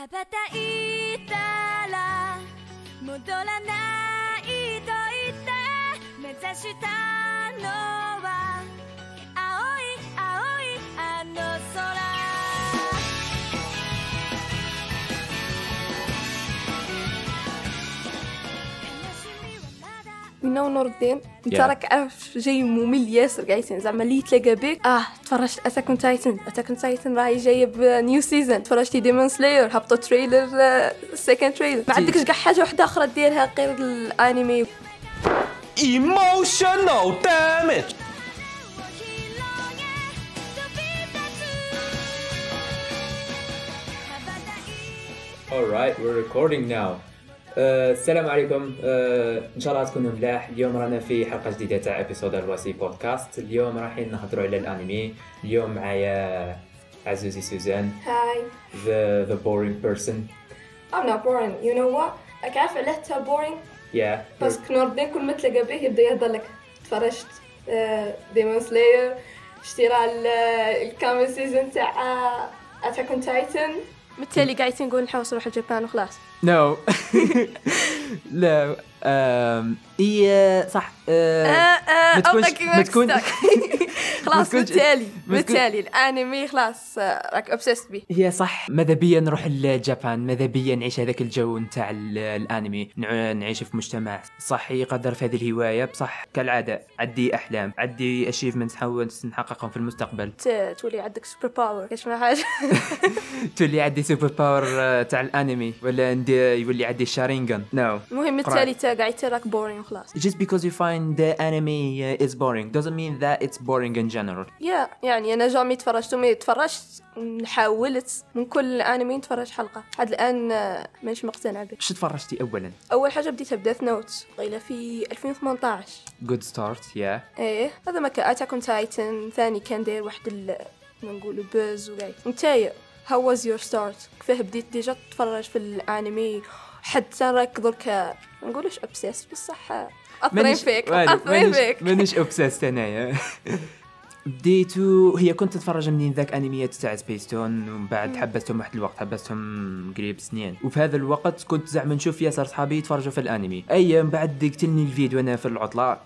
羽ばたいたら戻らないと言って目指したのは نور الدين انت yeah. راك عارف جاي ممل ياسر كاع زعما اللي يتلاقى بك آه تفرجت Attack on Titan. Attack on Titan راهي جاية ب new season تفرجتي Demon Slayer هبطوا trailer second trailer ما عندكش كاع حاجة وحدة أخرى ديرها غير الانمي emotional damage. All right, we're recording now. Uh, السلام عليكم. uh, إن شاء الله تكونوا ملاح. اليوم رانا في حلقة جديدة تاع episode الواسي بودكاست اليوم رايحين نهضروا على الأنمي. اليوم معايا عزوزي سوزان. hi the the boring person. I'm not boring. You know what? راك عارف علاه نتا boring yeah. parce que نور الدين كل ما تلاقى به يبدأ يهضر لك. تفرجت. Demon Slayer شتي راه ال- الكامل season تاع Attack on Titan بالتالي قاعدين نقول نحوس نروح الجابان وخلاص؟ no لا هي صح ما تكونش- ما تكون- خلاص تكونش- بالتالي ما تكون- بالتالي الأنمي خلاص آه، راك obsessed به. هي صح. ماذا بيا نروح للجابان ماذا بيا نعيش هذاك الجو نتاع ال- الأنمي. نع- نعيش في مجتمع صح يقدر في هذه الهواية بصح كالعادة عندي أحلام عندي achievement نحاول نحققهم في المستقبل. تولي عندك super power كاش ما حاجة. تولي عندي super power آه، تاع الأنمي. ولا ندي يولي عندي شارينغان no المهم بالتالي تا قاعد راك boring وخلاص Just because you find the anime uh, is boring. Doesn't mean that it's boring in general. يا يعني أنا jamais تفرجت و mais تفرجت حاولت من كل الانمي نتفرج حلقة. لحد الآن آه، مانيش مقتنع به شو تفرجتي اولا؟ أول حاجة بديتها ب Death Note قيله في 2018 Good start, yeah. إيه هذا ما كان Attack on Titan ثاني كان داير واحد ال نقولوا buzz وقاعد. نتايا. how was your start كيفاه بديت déjà تتفرج في الانمي؟ حتى راك درك ما نقولوش obsessed بصح اثرين فيك اثرين فيك. مانيش obsessed أنايا. بديتو هي كنت تتفرج منين ذاك أنميات تاع سبيستون ومن بعد حبستهم واحد الوقت حبستهم قريب سنين. وفي هذا الوقت كنت زعما نشوف ياسر صحابي يتفرجوا في الانمي. أي من بعد قتلني ال vide أنا في العطلة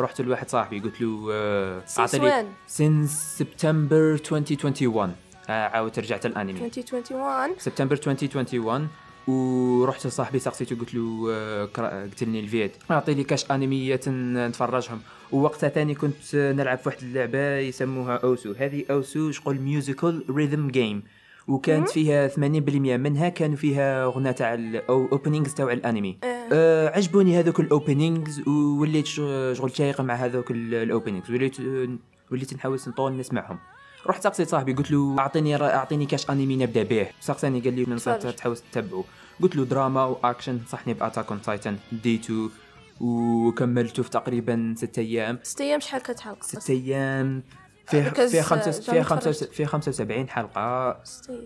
رحت لواحد صاحبي قلت له آه، Since when? since سبتمبر 2021 آه، عاودت رجعت الانمي 2021 سبتمبر 2021 ورحت لصاحبي سقسيته قلت له آه، كرا- قتلني ال vide أعطي لي كاش انميات نتفرجهم. ووقتها ثاني كنت نلعب في واحد اللعبة يسموها osu. هذه osu شغل musical rhythm game وكانت فيها 80% منها كانوا فيها غنى تاع ال openings تاع الأنمي. آه. عجبوني هذوك ال openings ووليت شغل شايق مع هذوك ال openings وليت آه، وليت نحوس نطول نسمعهم. رحت سقسيت صاحبي قلت له أعطيني أعطيني كاش انمي نبدأ به. سقساني قال لي من. تحوس تتبعه. قلت له دراما و action نصحني ب Attack on Titan ديتو وكملته في تقريبا ست أيام. ست أيام شحال كانت حلقة؟ ست أيام. فيه Because, فيه خمسة جا فيه خمسة. فيه 75 حلقة.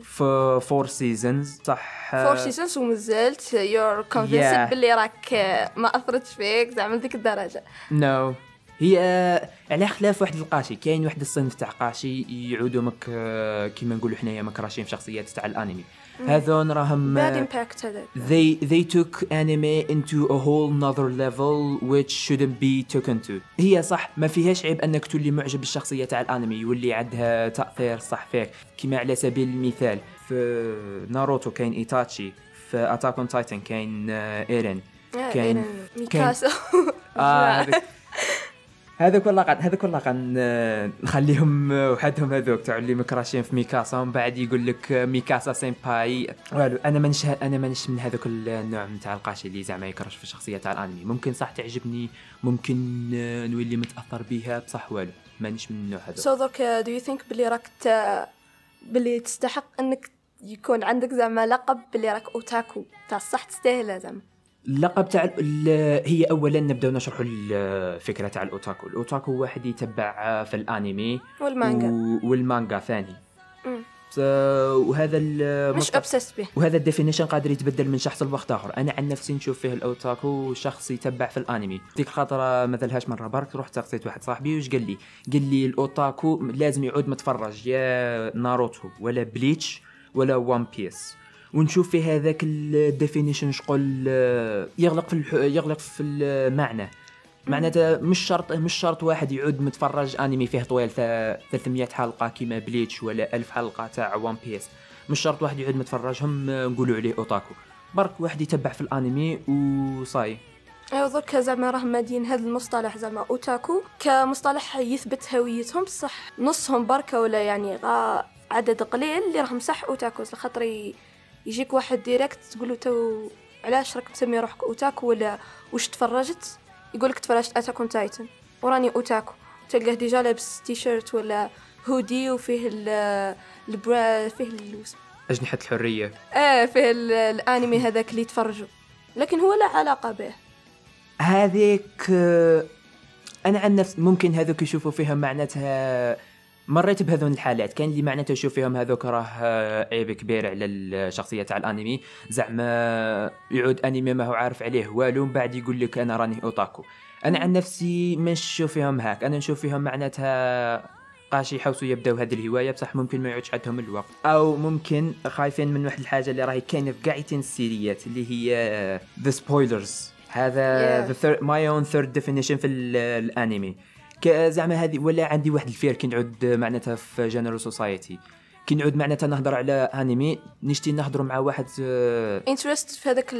في four seasons صح. four seasons ومازلت. you're convinced. باللي راك آه، ما أثرتش فيك زعما لديك الدرجة. No هي آه، على خلاف واحد القاشي. كاين واحد الصنف تاع قاشي يعودوا مك آه، كيما نقولوا حنايا مكراشين في شخصيات تاع الانمي. هذون راهم bad آه، impact they they took anime into a whole nother level which shouldn't be taken to. هي صح ما فيهاش عيب أنك تولي معجب بالشخصية تاع الانمي يولي عندها تأثير صح فيك. كما على سبيل المثال في ناروتو كاين إيتاتشي في Attack on Titan كاين ايرين كاين ميكاسا هذاك هذاك والله قاعد هذاك والله قاعد ن- نخليهم وحدهم هذوك. تاع اللي مكراشين في ميكاسا ومن بعد يقول لك ميكاسا senpai. والو. أنا مانيش أنا مانيش من هذوك النوع تاع القاشي اللي زعما يكرش في الشخصية تاع الأنمي. ممكن صح تعجبني ممكن نولي متأثر بها بصح والو. مانيش من النوع هذا so درك do you think بلي راك بلي تستحق إنك يكون عندك زعما لقب بلي راك أوتاكو؟ تاع الصح تستاهله زعما. اللقب تاع هي اولا نبداو نشرحوا الفكرة تاع الأوتاكو. الأوتاكو واحد يتبع في الأنمي والمانجا. و... والمانجا ثاني. وهذا ال- مش obsessed به. وهذا ال definition قادر يتبدل من شخص لوقت اخر أنا عن نفسي نشوف فيه الأوتاكو شخص يتبع في الأنمي. ديك الخطره ما ذلهاش مرة. برك رحت سقسيت واحد صاحبي واش قال لي؟ قال لي الأوتاكو لازم يعود متفرج يا ناروتو ولا Bleach ولا One Piece ونشوف فيه هذاك ال definition شغل آه، يغلق في. يغلق في المعنى. معناتها مش شرط مش شرط واحد يعود متفرج أنمي فيه طويل ثا- 300 حلقة كيما Bleach ولا 1000 حلقة تاع One Piece مش شرط واحد يعود متفرجهم آه، نقولوا عليه أوتاكو. برك واحد يتبع في الأنمي وصاي. أيوا درك زعما راه مادين هذا المصطلح زعما أوتاكو. كمصطلح يثبت هويتهم بصح نصهم بركة ولا يعني غا عدد قليل اللي راهم صح otakus لخاطر ي- يجيك واحد direct تقول له تو علاش راك مسمي روحك اوتاكو ولا واش تفرجت؟ يقول لك تفرجت Attack on Titan وراني اوتاكو تلقاه déjà لابس تيشيرت ولا هودي وفيه ال البرا فيه ال- أجنحة الحرية. آه فيه ال- الأنمي هذاك اللي تفرجوا لكن هو لا علاقة به. هذيك آه، أنا عن نفسي ممكن هذوك يشوفوا فيها معناتها مريت بهذون الحالات. كان اللي معناتها يشوف فيهم هذوك راه آه، عيب كبير على الشخصية تاع الانمي. زعما يعود انمي ما هو عارف عليه والو من بعد يقول لك أنا راني أوتاكو. أنا عن نفسي ما نشوف فيهم هاك. أنا نشوف فيهم معناتها قاش يحوسوا يبداو هذه الهواية بصح ممكن ما يعودش عندهم الوقت. أو ممكن خايفين من واحد الحاجة اللي راهي كاينة في قاعتين السيريات اللي هي the spoilers هذا Yeah. the third, my own third definition في ال- الانمي. زعما هذه ولا عندي واحد ال fear كي نعود معناتها في general society كي نعود معناتها نهضر على انمي نشتي نهضر مع واحد آه، interested في هذاك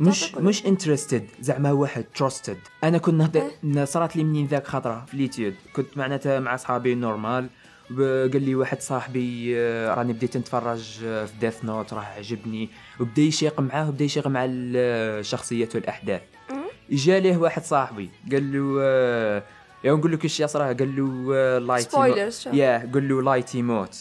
مش؟ مش interested زعما واحد trusted أنا كنت نهضر صارت لي منين ذاك خطرة في l'étude كنت معناتها مع صحابي normal قال لي واحد صاحبي آه، راني بديت نتفرج آه، في Death Note راه عجبني. وبدا يشيق معاه وبدا يشيق مع ال- الشخصيات والاحداث مم. جا ليه واحد صاحبي قال له آه، يا نقول لك إيش يصرى قال له آه، Spoilers، شو؟ يا قال له Light يموت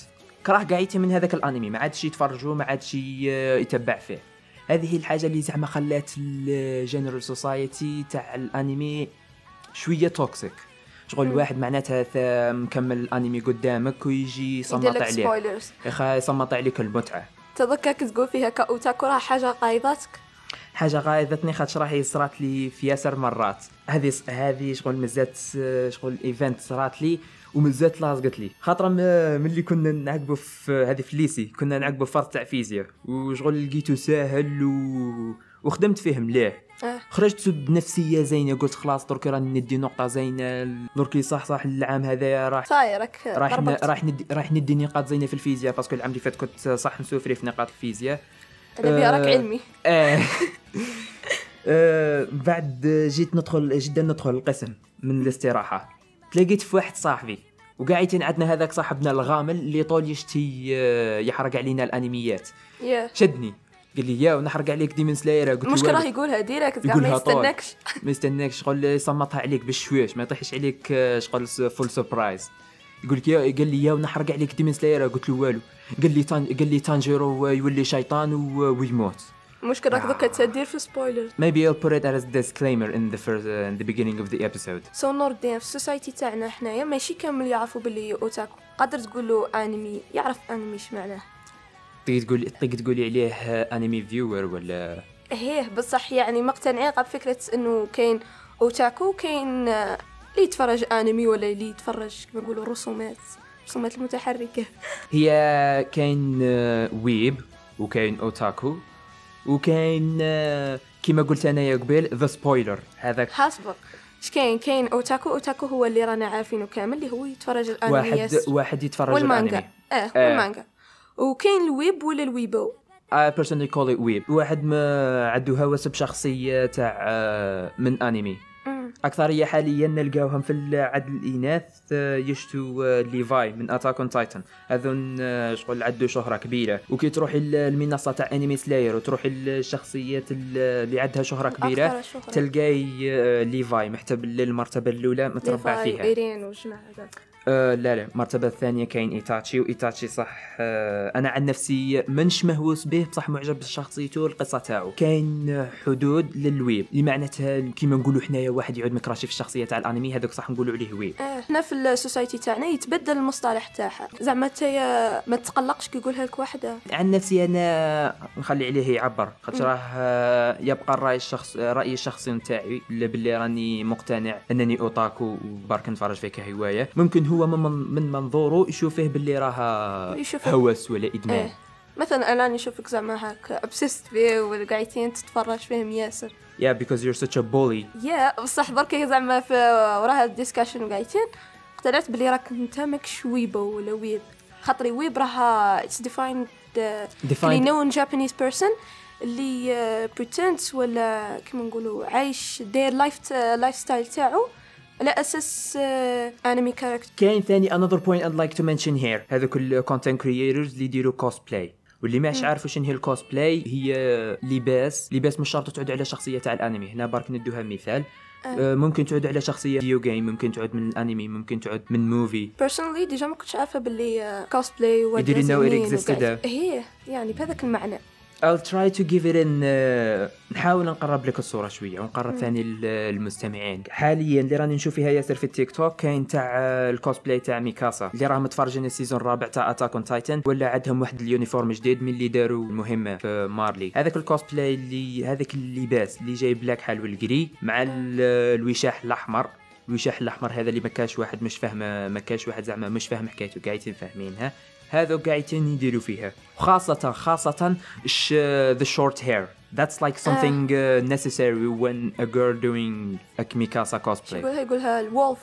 كره قاعيتي من هذاك الانمي ما عادش يتفرجوا ما عادش ي- يتبع فيه. هذه الحاجة اللي زعما خلات ال general society تاع الانمي شوية toxic شغل مم. واحد معناتها مكمل الانمي قدامك ويجي يصمت spoilers يا أخي يصمت عليك المتعه تذكرك تقول فيها كأوتاكو راه حاجة غايضتك حاجة غايضتني خاطر راهي صرات لي في ياسر مرات. هذه هذه شغل مزات شغل event صرات لي ومزات لازقت لي. خاطر ملي كنا نعقبوا في هذه في ال lycée كنا نعقبوا في فرض تاع فيزياء. وشغل لقيته ساهل و... وخدمت فيه مليح آه. خرجت بنفسية زينة قلت خلاص دركي راني ندي نقطة زينة دركي صح صح العام هذا راح صاي راك راح ن... راح ندي راح ندي نقاط زينة في الفيزياء parce que العام اللي فات كنت صح نسوفري في نقاط الفيزياء. أنا بي راك آه، علمي. آه. آه، بعد جيت ندخل جدا ندخل القسم من الاستراحة. تلاقيت في واحد صاحبي وقاعدين عندنا هذاك صاحبنا الغامل اللي طول يشتي آه، يحرق علينا الأنميات. يا. شدني. قال لي يا ونحرق عليك Demon Slayer. قلت له المشكلة راه. يقولها direct كاع ما. يستناكش. ما يستناكش. شغل يصمتها عليك بالشويش ما يطيحش عليك آه، شغل full surprise يقول لك يا قال لي يا ونحرق عليك Demon Slayer. قلت له والو. قال لي تان قال لي تانجيرو يولي شيطان ويموت. المشكل راك آه. دوكا تدير في spoilers Maybe I'll put it as a disclaimer in the first uh, in the beginning of the episode. So نوردين في ال society تاعنا حنايا ماشي كامل يعرفوا باللي أوتاكو. قادر تقول له انمي يعرف انمي إيش معناه. تقدر تقول تقدر تقولي عليه انمي viewer ولا؟ هيه بصح يعني مقتنعين قبل فكرة إنه كاين أوتاكو كاين آه، اللي يتفرج انمي ولا اللي يتفرج كما نقولوا رسومات. الرسومات المتحركة. هي كاين آه، weeb وكاين أوتاكو وكاين كيما قلت أنا يا قبيل the spoiler هذاك. حاسبك. اش كاين؟ كاين أوتاكو. أوتاكو هو اللي رانا عارفينه كامل اللي هو يتفرج الانميات واحد واحد يتفرج والمانجا. الأنمي. آه آه. والمانجا. وكاين ال weeb ولا ال weeaboo؟ I personally call it weeb واحد ما عنده هوس بشخصية تاع آه، من أنمي. اكثريه حاليا نلقاوهم في العدد الإناث آه، يشتو آه، ليفاي من Attack on Titan هذون آه، شغل عدو شهرة كبيرة. وكي تروح ال- المنصة تاع انمي سلاير وتروح الشخصيات ال- اللي عندها شهرة كبيرة. تلقاي آه، ليفاي محتل المرتبة الأولى متربع فيها. إيرين آه لا لا المرتبة الثانية كاين إيتاتشي وإيتاتشي صح آه أنا عن نفسي منش مهووس به بصح معجب بشخصيته القصة تاعو. كاين حدود لل weeb اللي معناتها كيما نقولوا حنايا واحد يعود مكراشي في الشخصية تاع الأنمي هذاك صح نقولوا عليه weeb. أه حنا في ال society تاعنا يتبدل المصطلح تاعها. زعما تايا ما تقلقش كي يقولها لك واحد عن نفسي أنا نخلي عليه يعبر خاطر راه يبقى الرأي الشخص الراي الشخصي نتاعي اللي باللي راني مقتنع أنني أوتاكو وبارك نتفرج فيه كهوايه ممكن هو من من منظوره يشوف فيه باللي راه هوس ولا إدمان. إيه مثلا أنا نشوفك زعما هاك obsessed فيه وقاعدين تتفرج فيهم ياسر. Yeah because you're such a bully. يا بصح برك زعما في وراها ال discussion وقاعدين اقتنعت بلي راك أنت ماكش weeaboo ولا weeb. خاطري weeb راها it's defined اللي non Japanese person اللي pretends ولا كيما نقولوا عايش داير life lifestyle تاعو على أساس anime character كاين ثاني another point I'd like to mention here. هذوك ال content creators اللي يديروا cosplay. واللي ماش عارف شنو هي الكوسبلاي هي لباس. لباس مش شرط تعود على شخصية تاع الانمي. هنا برك ندوها مثال. آه، ممكن تعود على شخصية video game ممكن تعود من الانمي ممكن تعود من movie personally déjà ما كنتش عارفة باللي cosplay You didn't know it existed, uh. هي يعني بهذاك المعنى. I'll try to give it in uh, نحاول نقرب لك الصورة شوية ونقرب ثاني ال- المستمعين. حاليا اللي راني نشوف فيها ياسر في التيك توك كاين تاع الكوسبلاي تاع ميكاسا اللي راهم متفرجين ال season الرابع تاع Attack on Titan ولا عندهم واحد ال uniform جديد من اللي داروا المهمة في مارلي هذاك الكوسبلاي اللي هذاك اللباس اللي جاي black حال وال grey مع ال- الوشاح الأحمر. الوشاح الأحمر هذا اللي ما كاش واحد مش فاهمه ما كاش واحد زعما مش فاهم حكايته قاعدين فاهمينها. هذا قاعدين يديروا فيها وخاصة خاصة ش the short hair that's like something uh, necessary when a girl doing a Mikasa cosplay يقولها يقولها الولف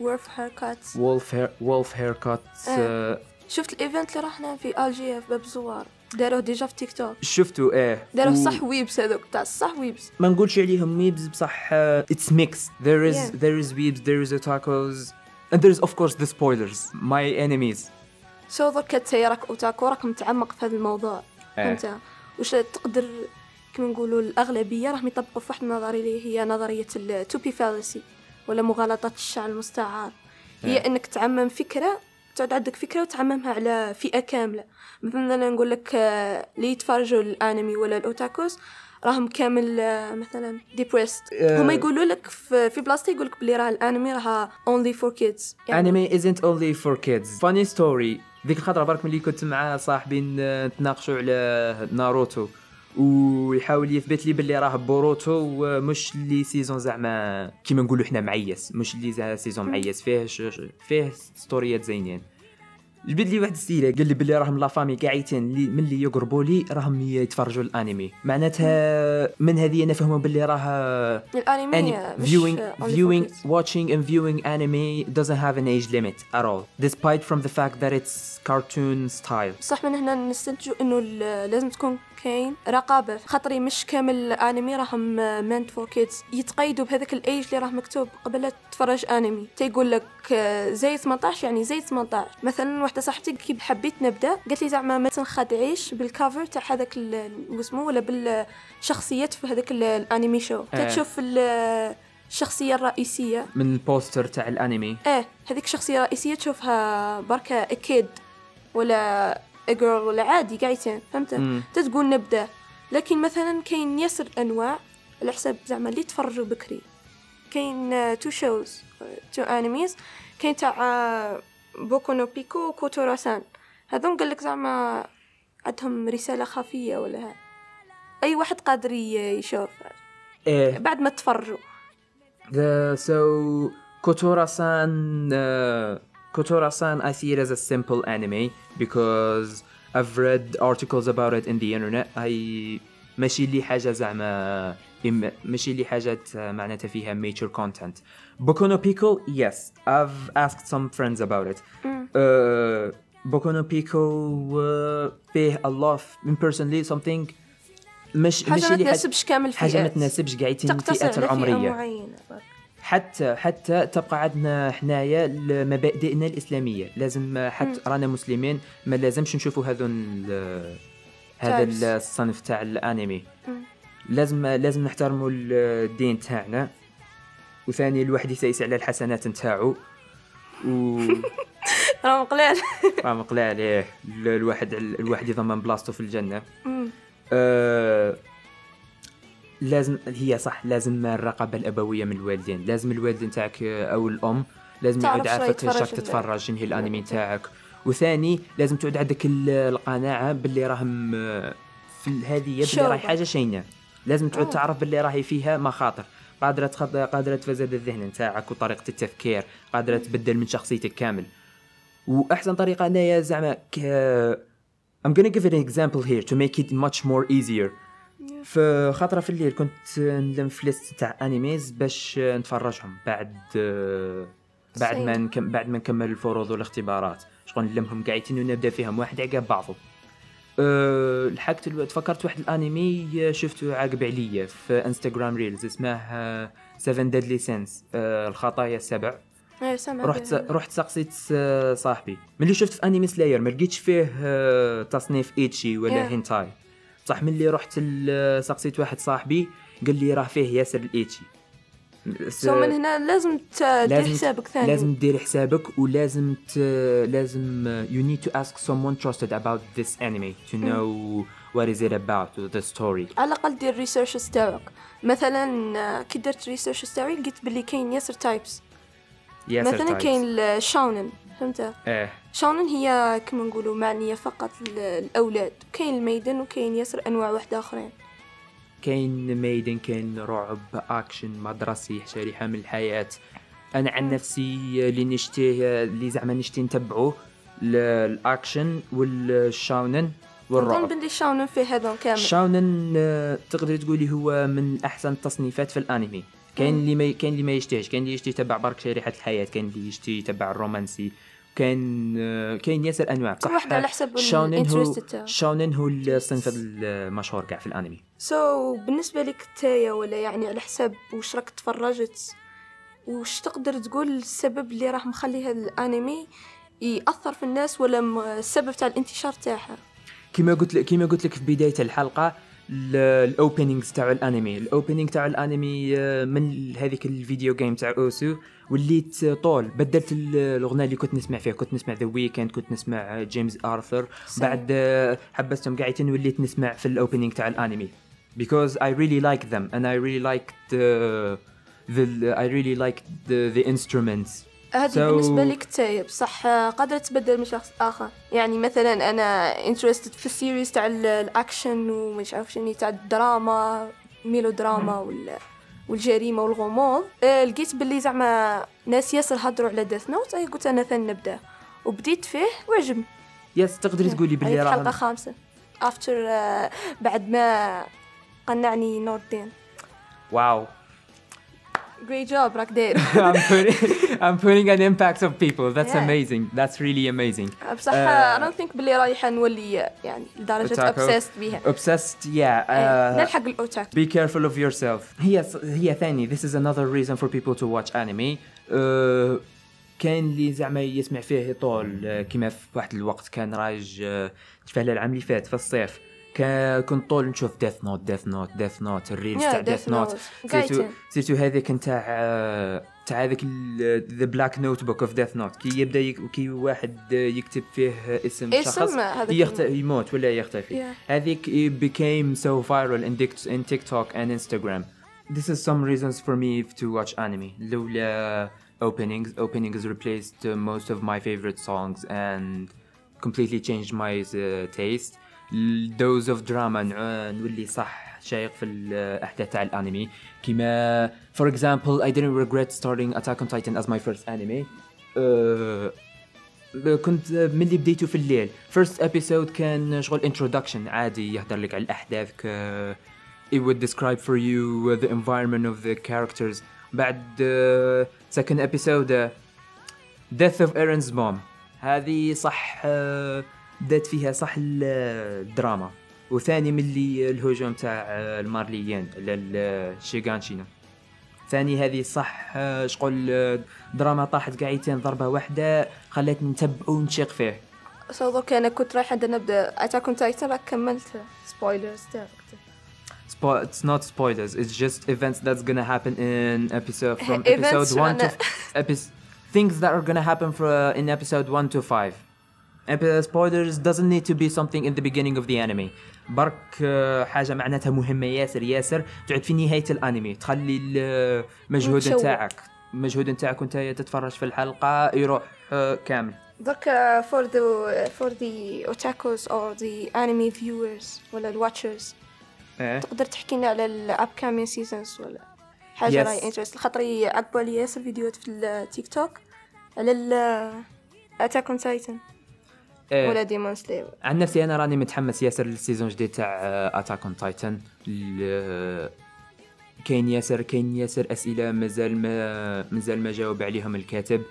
وولف هير كات wolf hair wolf haircut uh, شفت الايفنت اللي رحنا في الجي في باب زوار داروه ديجا في تيك توك شفتوا ايه داروه و- صح ويبس هذوك تاع صح ويبس ما نقولش عليهم ويبز بصح uh, it's mixed there is Yeah. there is weebs there is otakus and there is of course the spoilers my enemies So درك راك أوتاكو؟ راك متعمق في هذا الموضوع. إيه. فهمت واش تقدر كما نقولوا الأغلبية راهم يطبقوا في واحد النظرية اللي هي نظرية ال toupee fallacy ولا مغالطه الشعر المستعار. هي إيه. إنك تعمم فكرة تعود عندك فكرة وتعممها على فئة كاملة. مثلا نقول لك آه، اللي يتفرجوا الأنمي ولا ال otakus راهم كامل آه، مثلا depressed آه. هما يقولوا لك في بلاصتي يقول لك بلي راه الأنمي راها only for kids. anime isn't only for kids. Funny story. ذيك الخطرة برك ملي كنت مع صاحبي نتناقشوا على ناروتو. ويحاول يثبت لي باللي راه بوروتو مش اللي سيزون زعما كيما نقولوا حنا معيس مش اللي سيزون معيس فيه فيه ستوريات زينين. جبد لي واحد السيره قال لي باللي راهم لا فامي قاعدين اللي من اللي يقربوا لي راهم يتفرجوا الانمي. معناتها من هذه أنا فهموا باللي راه الانمي مش viewing, viewing, watching and viewing anime doesn't have an age limit at all, despite from the fact that it's cartoon style. صح من هنا نستنتجوا إنه لازم تكون كاين رقابة. خاطري مش كامل الانمي راهم meant for kids يتقيدوا بهذاك الايج اللي راه مكتوب قبل تتفرج انمي تيقول لك آه، زي 18 يعني زي 18 مثلا واحدة صاحبتي كي حبيت نبدا قالت لي زعما ما تنخدعيش بال cover تاع هذاك واسمه ولا بالشخصيات في هذاك ال- ال anime show آه. تشوف ال- الشخصية الرئيسية. من ال poster تاع الانمي إيه هذيك الشخصية الرئيسية تشوفها بركة أكيد ولا girl ولا عادي قاعدين فهمت؟ مم. تقول نبدا لكن مثلا كاين ياسر أنواع على حسب زعما اللي تفرجوا بكري. كاين two shows two animes كاين تاع Boku no Pico و Kotoura-san هذون لك زعما عندهم رسالة خفية ولا ها؟ أي واحد قادر يشوف. إيه. بعد ما تفرجوا. The so Kotora-san uh, Kotora-san I see it as a simple anime because I've read articles about it in the internet. I ماشي لي حاجة زعما ماشي لي حاجات آه، معناتها فيها content. Boku no Pico yes. I've asked some friends about it. uh, Boku no Pico uh, فيه lot من personally something. مش حاجة ماشي ما حاجة تناسبش كامل حاجة ما تناسبش قاعدين تقتصر الفئات العمرية. حتى حتى تبقى عندنا حنايا مبادئنا الإسلامية. لازم حتى رانا مسلمين ما لازمش نشوفوا هذون هذا. الصنف تاع الأنمي. لازم لازم نحترموا الدين تاعنا. وثاني الواحد يسيس على الحسنات نتاعو. و راه قلال راه مقلع عليه ال- الواحد الواحد يضمن بلاصتو في الجنة. آه، لازم هي صح لازم الرقابة الأبوية من الوالدين. لازم الوالدين تاعك أو الأم لازم يعود عارفك يتفرج شاك تتفرج شنو هي الأنمي تاعك. وثاني لازم تعود عندك ال- القناعة باللي راهم آه، في هذه باللي. راهي حاجة شينة. لازم تعود آه. تعرف باللي راهي فيها مخاطر. قادرة تخط... قادرة تفزد الذهن نتاعك وطريقة التفكير قادرة تبدل من شخصيتك كامل. وأحسن طريقة أنايا زعما ك... I'm gonna give an example here to make it much more easier. في خاطرة في الليل كنت نلم في list تاع animes باش نتفرجهم بعد بعد ما. نكم بعد ما نكمل الفروض والاختبارات. شغل نلمهم قاعدين ونبدأ فيهم واحد عقب بعضهم. أه لحقت ألو... تفكرت واحد الانمي شفته عاقب عليا في انستغرام reels اسمه 7 Deadly Sins الخطايا السبع إيه، رحت. رحت سقسيت صاحبي ملي شفت في Anime Slayer ما لقيتش فيه آه، تصنيف إيتشي ولا Yeah. هينتاي صح ملي رحت سقسيت واحد صاحبي قال لي راه فيه ياسر الإيتشي so من هنا لازم ت- دير حسابك ثاني. لازم دير حسابك ولازم ت... لازم you need to ask someone trusted about this anime to know what is it about the story. على الأقل دير research تاعك مثلا آه، كي درت research تاعي لقيت بلي كاين ياسر types ياسر مثلا. كاين الشاونن فهمت؟ إيه. شاونن هي كما نقولوا معنية فقط للاولاد كاين الميدن وكاين ياسر أنواع واحدة آخرين. كاين ميدن كاين رعب أكشن مدرسي شريحه من الحياة أنا عن نفسي اللي نشتيه اللي زعما نشتي نتبعه ل- الأكشن والشاونن نظن والرعب بلي شاونن فيه هذا كامل. شاونن آه، تقدر تقولي هو من أحسن التصنيفات في الأنمي. كاين اللي ما كاين اللي ما يشتيهش كاين اللي يشتي يتبع برك شريحة الحياة كاين اللي يشتي يتبع الرومانسي. كاين آه، كاين ياسر أنواع. كل واحد على حسب شاونن هو ال interest تاعو شاونن هو الصنف المشهور كاع في الأنمي. so so, بالنسبة لك تايا ولا يعني على حسب واش راك تفرجت وش تقدر تقول السبب اللي راح مخلي هذا الانمي يأثر في الناس ولا السبب تاع الانتشار تاعها؟ كما قلت لك كما قلت لك في بداية الحلقة ال openings تاع الانمي. ال opening تاع الانمي آه، من هذيك ال video game تاع أوسو وليت طول. بدلت ال- الأغنية اللي كنت نسمع فيها. كنت نسمع The Weeknd كنت نسمع جيمس ارثر بعد آه، حبستهم قاعدين وليت نسمع في ال opening تاع الانمي. Because I really like them and I really like the the I really like the the instruments. هذه So- بالنسبة لك تايا بصح آه، قادرة تبدل من شخص آخر؟ يعني مثلا أنا interested في ال series تاع ال- الأكشن ومش عارف شنو تاع الدراما ميلو دراما ولا والجريمة والغموض. آه، لقيت باللي زعما ناس ياسر هضروا على Death Note أي قلت أنا ثاني نبدأ. وبديت فيه وعجبني yes تقدري تقولي باللي في حلقه راه خامسه after بعد ما قنعني نوردين واو great job راك داير I'm putting I'm putting an impact of people. That's Yeah. amazing. That's really amazing. بصح آه، I don't think باللي رايحه نولي يعني لدرجه Otaku. obsessed بها Obsessed, yeah. إيه، Uh, نلحق الاوتاك be careful of yourself. هي هي ثاني. This is another reason for people to watch anime. Uh, كاين اللي زعما يسمع فيه يطول آه، كيما في واحد الوقت كان رايج آه، تفعل العام اللي فات في الصيف كان كنت طول نشوف ديث نوت ديث نوت ديث نوت الريلز تاع Death ديث نوت قايتين. سيرتو هذيك نتاع آه، تاع هذيك ذا بلاك نوت بوك اوف ديث نوت كي يبدا يك... كي واحد آه، يكتب فيه اسم اسم شخص هذاك يخت... يموت ولا يختفي Yeah. هذيك became so viral in, in TikTok and Instagram this is some reasons for me to watch anime لولا openings openings replaced uh, most of my favorite songs and completely changed my uh, taste ال dose of drama نولي صح شايق في الاحداث تاع الانمي. كيما for example I didn't regret starting Attack on Titan as my first anime كنت ملي بديتو في الليل. first episode كان شغل introduction عادي يهدر لك على الأحداث ك it would describe for you the environment of the characters. بعد second uh, ابيسود uh, death of Eren's mom. هذه صح uh, بدات فيها صح ال- الدراما. وثاني ملي الهجوم تاع uh, المارليين على الشيغانشينا ثاني هذه صح آه، شغل آه، دراما طاحت قاعدتين ضربة واحدة خلتني نتبع ونشيق فيه. so دوك أنا كنت رايحة نبدأ. Attack on Titan راك كملت spoilers تاعك. Spo- it's not spoilers it's just events that's gonna happen in episode from episode 1 to أنا- epi- things that are gonna happen for, uh, in episode 1 to 5 Epi- spoilers doesn't need to be something in the beginning of the anime. برك آه، حاجة معناتها مهمة ياسر ياسر. تعود في نهاية الأنمي. تخلي المجهود متشوق. نتاعك. المجهود نتاعك وانت تتفرج في الحلقة يروح كامل. درك for the for the otakus or the anime viewers ولا ال watchers إيه. تقدر تحكي لنا على ال upcoming seasons ولا؟ حاجة Yes. راهي interest خاطري عقبوا عليا ياسر فيديوهات في التيك توك على Attack on Titan ولا Demon Slayer عن نفسي أنا راني متحمس ياسر لل season الجديد تاع Attack on Titan كاين ياسر كاين ياسر أسئلة مازال ما مازال ما جاوب عليهم الكاتب.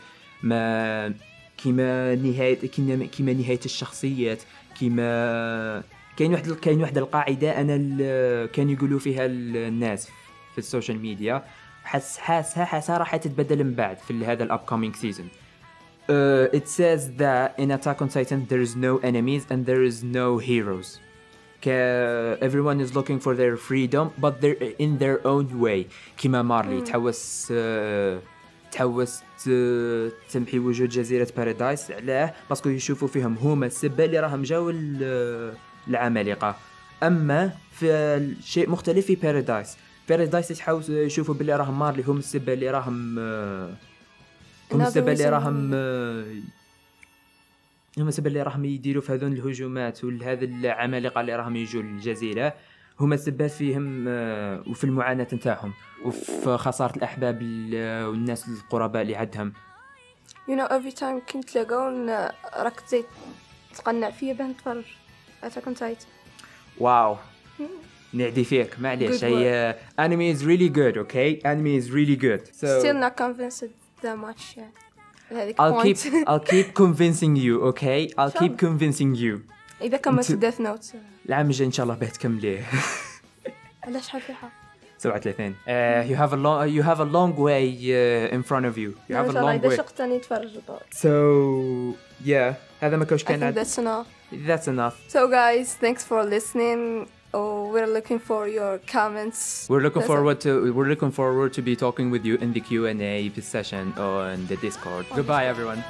ما كيما نهاية كيما كيما نهاية الشخصيات كيما كاين واحد كاين واحد القاعدة أنا ال- كانوا يقولوا فيها الناس في ال social media. حس حاسها حاسها راح تتبدل من بعد في هذا ال upcoming season Uh, it says that in Attack on Titan there is no enemies and there is no heroes. Everyone is looking for their freedom but they're in their own way. كيما مارلي تحوس uh, تحوس تمحي وجود جزيرة بارادايس علاه parce que يشوفوا فيهم هما السبة اللي راهم جاو ال- العمالقة أما في شيء مختلف في بارادايس بارادايس يحاول يشوفوا باللي راهم مارلي هم السبة اللي راهم آه، هم Another السبب اللي راهم آه، هم السبب اللي راهم يديروا في هذون الهجومات وهذا العمالقة اللي راهم يجوا للجزيرة هما السبات فيهم آه، وفي المعاناة نتاعهم وفي خسارة الأحباب ال- والناس القرباء اللي عندهم. you know every time كي نتلاقاو ن- راك تزيد تقنع فيا باه نتفرج. Attack on Titan wow نعدي فيك. معليش هي anime is really good okay anime is really good still not convinced. that much يعني هذيك I'll keep point I'll keep convincing you okay I'll keep شاء convincing you اذا كملت انت- ديث نوت العام الجاي ان شاء الله باه تكمليه على شحال فيها 37 uh, you have a long you have a long way uh, in front of you you have ان a شاء الله long اذا way شقت راني نتفرج so yeah هذا ما كانش I كان think عاد- that's enough that's enough so guys thanks for listening oh we're looking for your comments. We're looking That's forward to we're looking forward to be talking with you in the Q&A session on the Discord. Oh, Goodbye everyone